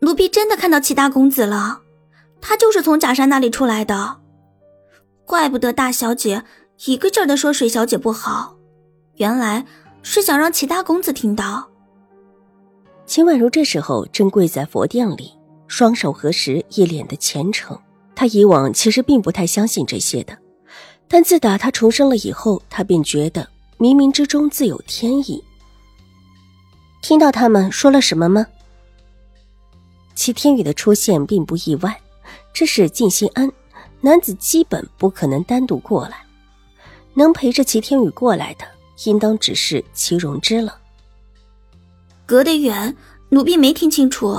奴婢真的看到齐大公子了，他就是从假山那里出来的，怪不得大小姐一个劲儿的说水小姐不好，原来是想让齐大公子听到。秦婉如这时候正跪在佛殿里，双手合十，一脸的虔诚。她以往其实并不太相信这些的，但自打她重生了以后，她便觉得冥冥之中自有天意。听到他们说了什么吗？齐天宇的出现并不意外，这是静心庵男子基本不可能单独过来，能陪着齐天宇过来的，应当只是齐荣之了。隔得远，奴婢没听清楚。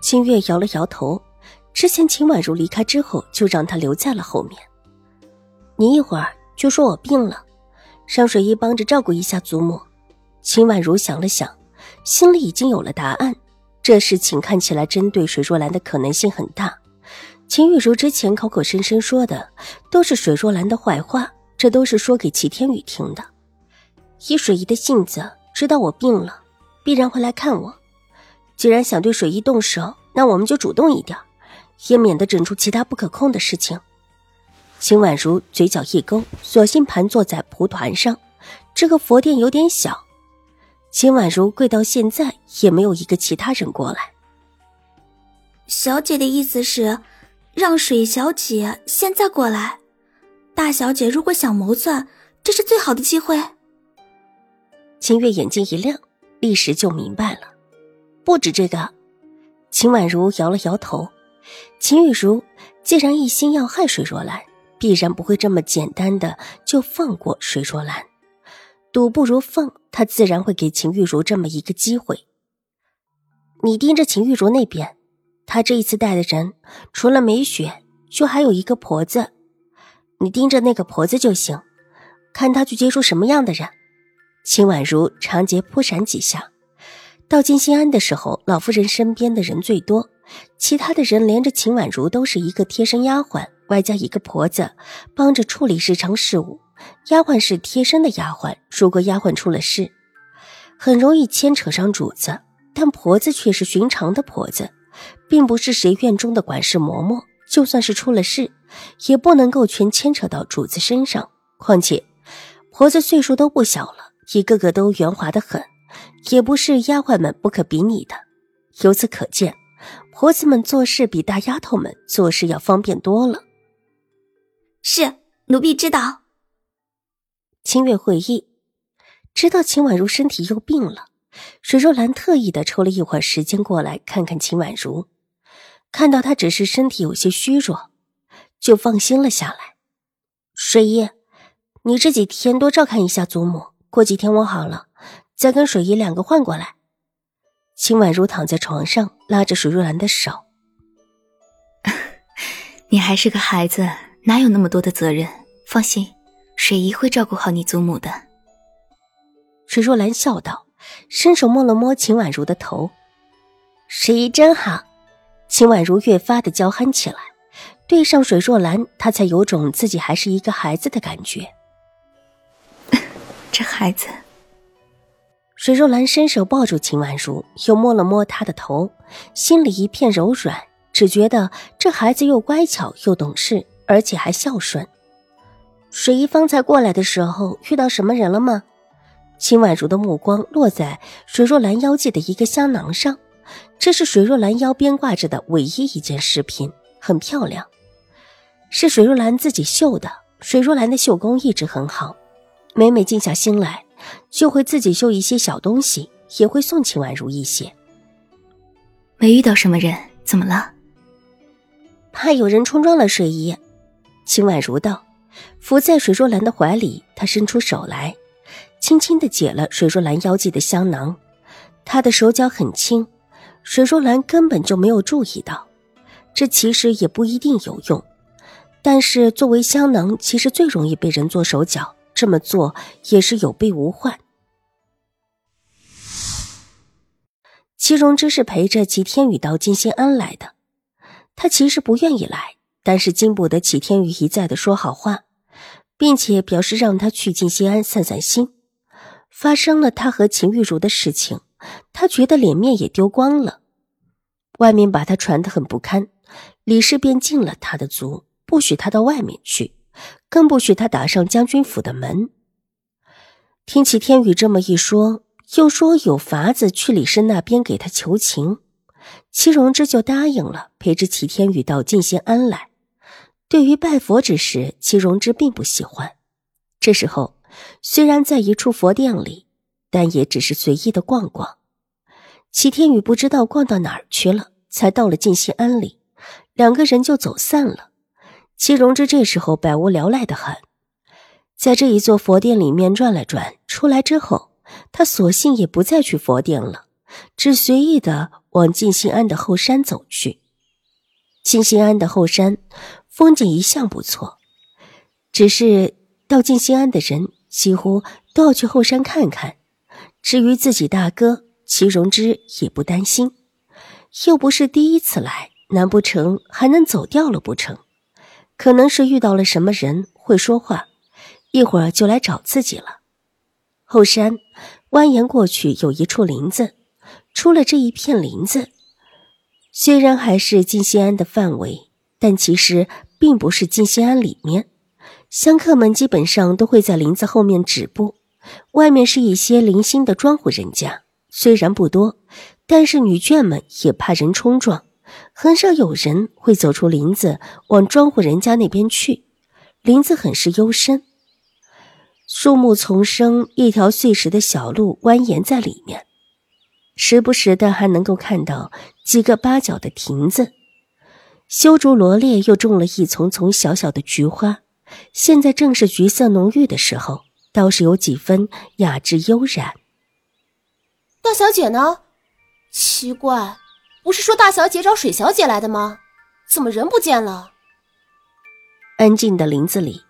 清月摇了摇头，之前秦婉如离开之后，就让她留在了后面。你一会儿就说我病了，让水衣帮着照顾一下祖母。秦婉如想了想，心里已经有了答案。这事情看起来针对水若兰的可能性很大。秦玉茹之前口口声声说的都是水若兰的坏话，这都是说给齐天宇听的。以水姨的性子，知道我病了，必然会来看我。既然想对水姨动手，那我们就主动一点，也免得整出其他不可控的事情。秦婉如嘴角一勾，索性盘坐在蒲团上。这个佛殿有点小。秦婉如跪到现在也没有一个其他人过来。小姐的意思是，让水小姐现在过来。大小姐如果想谋算，这是最好的机会。秦月眼睛一亮，立时就明白了。不止这个，秦婉如摇了摇头。秦玉茹既然一心要害水若兰，必然不会这么简单的就放过水若兰。赌不如放，他自然会给秦玉茹这么一个机会。你盯着秦玉茹那边，她这一次带的人，除了梅雪，就还有一个婆子。你盯着那个婆子就行，看她去接触什么样的人。秦婉如长睫扑闪几下。到金心安的时候，老夫人身边的人最多，其他的人连着秦婉如都是一个贴身丫鬟，外加一个婆子，帮着处理日常事务。丫鬟是贴身的丫鬟，如果丫鬟出了事，很容易牵扯上主子。但婆子却是寻常的婆子，并不是谁院中的管事嬷嬷。就算是出了事，也不能够全牵扯到主子身上。况且，婆子岁数都不小了，一个个都圆滑的很，也不是丫鬟们不可比拟的。由此可见，婆子们做事比大丫头们做事要方便多了。是，奴婢知道。清月会议，知道秦婉如身体又病了，水若兰特意的抽了一会儿时间过来看看秦婉如，看到她只是身体有些虚弱，就放心了下来。水姨，你这几天多照看一下祖母，过几天我好了，再跟水姨两个换过来。秦婉如躺在床上，拉着水若兰的手：“你还是个孩子，哪有那么多的责任？放心。”水姨会照顾好你祖母的。水若兰笑道，伸手摸了摸秦婉如的头。水姨真好。秦婉如越发的娇憨起来，对上水若兰，她才有种自己还是一个孩子的感觉。这孩子。水若兰伸手抱住秦婉如，又摸了摸她的头，心里一片柔软，只觉得这孩子又乖巧又懂事，而且还孝顺。水一方才过来的时候遇到什么人了吗？秦婉如的目光落在水若兰腰系的一个香囊上，这是水若兰腰边挂着的唯一一件饰品，很漂亮，是水若兰自己绣的。水若兰的绣工一直很好，每每静下心来，就会自己绣一些小东西，也会送秦婉如一些。没遇到什么人，怎么了？怕有人冲撞了水姨。秦婉如道。伏在水若兰的怀里，他伸出手来，轻轻的解了水若兰腰际的香囊。他的手脚很轻，水若兰根本就没有注意到，这其实也不一定有用。但是作为香囊，其实最容易被人做手脚，这么做也是有备无患。齐荣之是陪着齐天宇到金仙庵来的，他其实不愿意来，但是经不得齐天宇一再的说好话，并且表示让他去金仙庵散散心。发生了他和秦玉茹的事情，他觉得脸面也丢光了，外面把他传得很不堪，李氏便禁了他的足。不许他到外面去，更不许他打上将军府的门。听齐天宇这么一说，又说有法子去李氏那边给他求情，齐荣之就答应了，陪着齐天宇到静心庵来。对于拜佛之事，齐荣之并不喜欢。这时候虽然在一处佛殿里，但也只是随意的逛逛。齐天宇不知道逛到哪儿去了，才到了静心庵里，两个人就走散了。齐荣之这时候百无聊赖的很，在这一座佛殿里面转了转，出来之后，他索性也不再去佛殿了，只随意的往静心庵的后山走去。静心庵的后山风景一向不错，只是到静心庵的人几乎都要去后山看看。至于自己大哥齐荣之，也不担心，又不是第一次来，难不成还能走掉了不成？可能是遇到了什么人会说话，一会儿就来找自己了。后山蜿蜒过去有一处林子，出了这一片林子，虽然还是静心庵的范围，但其实并不是静心庵里面。香客们基本上都会在林子后面止步，外面是一些零星的庄户人家，虽然不多，但是女眷们也怕人冲撞。很少有人会走出林子往庄户人家那边去，林子很是幽深，树木丛生，一条碎石的小路蜿蜒在里面，时不时的还能够看到几个八角的亭子，修竹罗列，又种了一丛丛小小的菊花，现在正是橘色浓郁的时候，倒是有几分雅致悠然。大小姐呢？奇怪。不是说大小姐找水小姐来的吗？怎么人不见了？安静的林子里，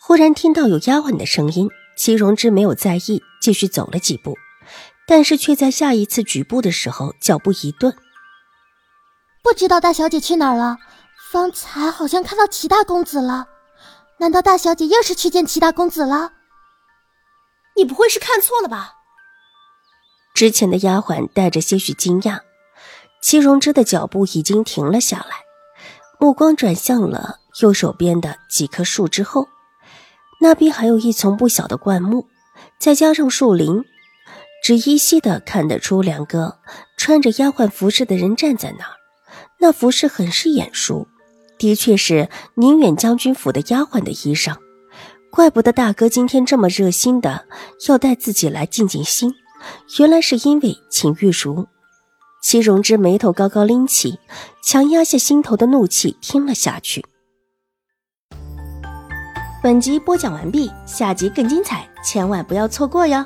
忽然听到有丫鬟的声音。齐荣之没有在意，继续走了几步，但是却在下一次举步的时候脚步一顿。不知道大小姐去哪儿了？方才好像看到齐大公子了，难道大小姐又是去见齐大公子了？你不会是看错了吧？之前的丫鬟带着些许惊讶。齐荣之的脚步已经停了下来，目光转向了右手边的几棵树之后，那边还有一丛不小的灌木，再加上树林，只依稀的看得出两个穿着丫鬟服饰的人站在那儿。那服饰很是眼熟，的确是宁远将军府的丫鬟的衣裳。怪不得大哥今天这么热心的要带自己来静静心，原来是因为秦玉茹。齐荣之眉头高高拎起，强压下心头的怒气，听了下去。本集播讲完毕，下集更精彩，千万不要错过哟。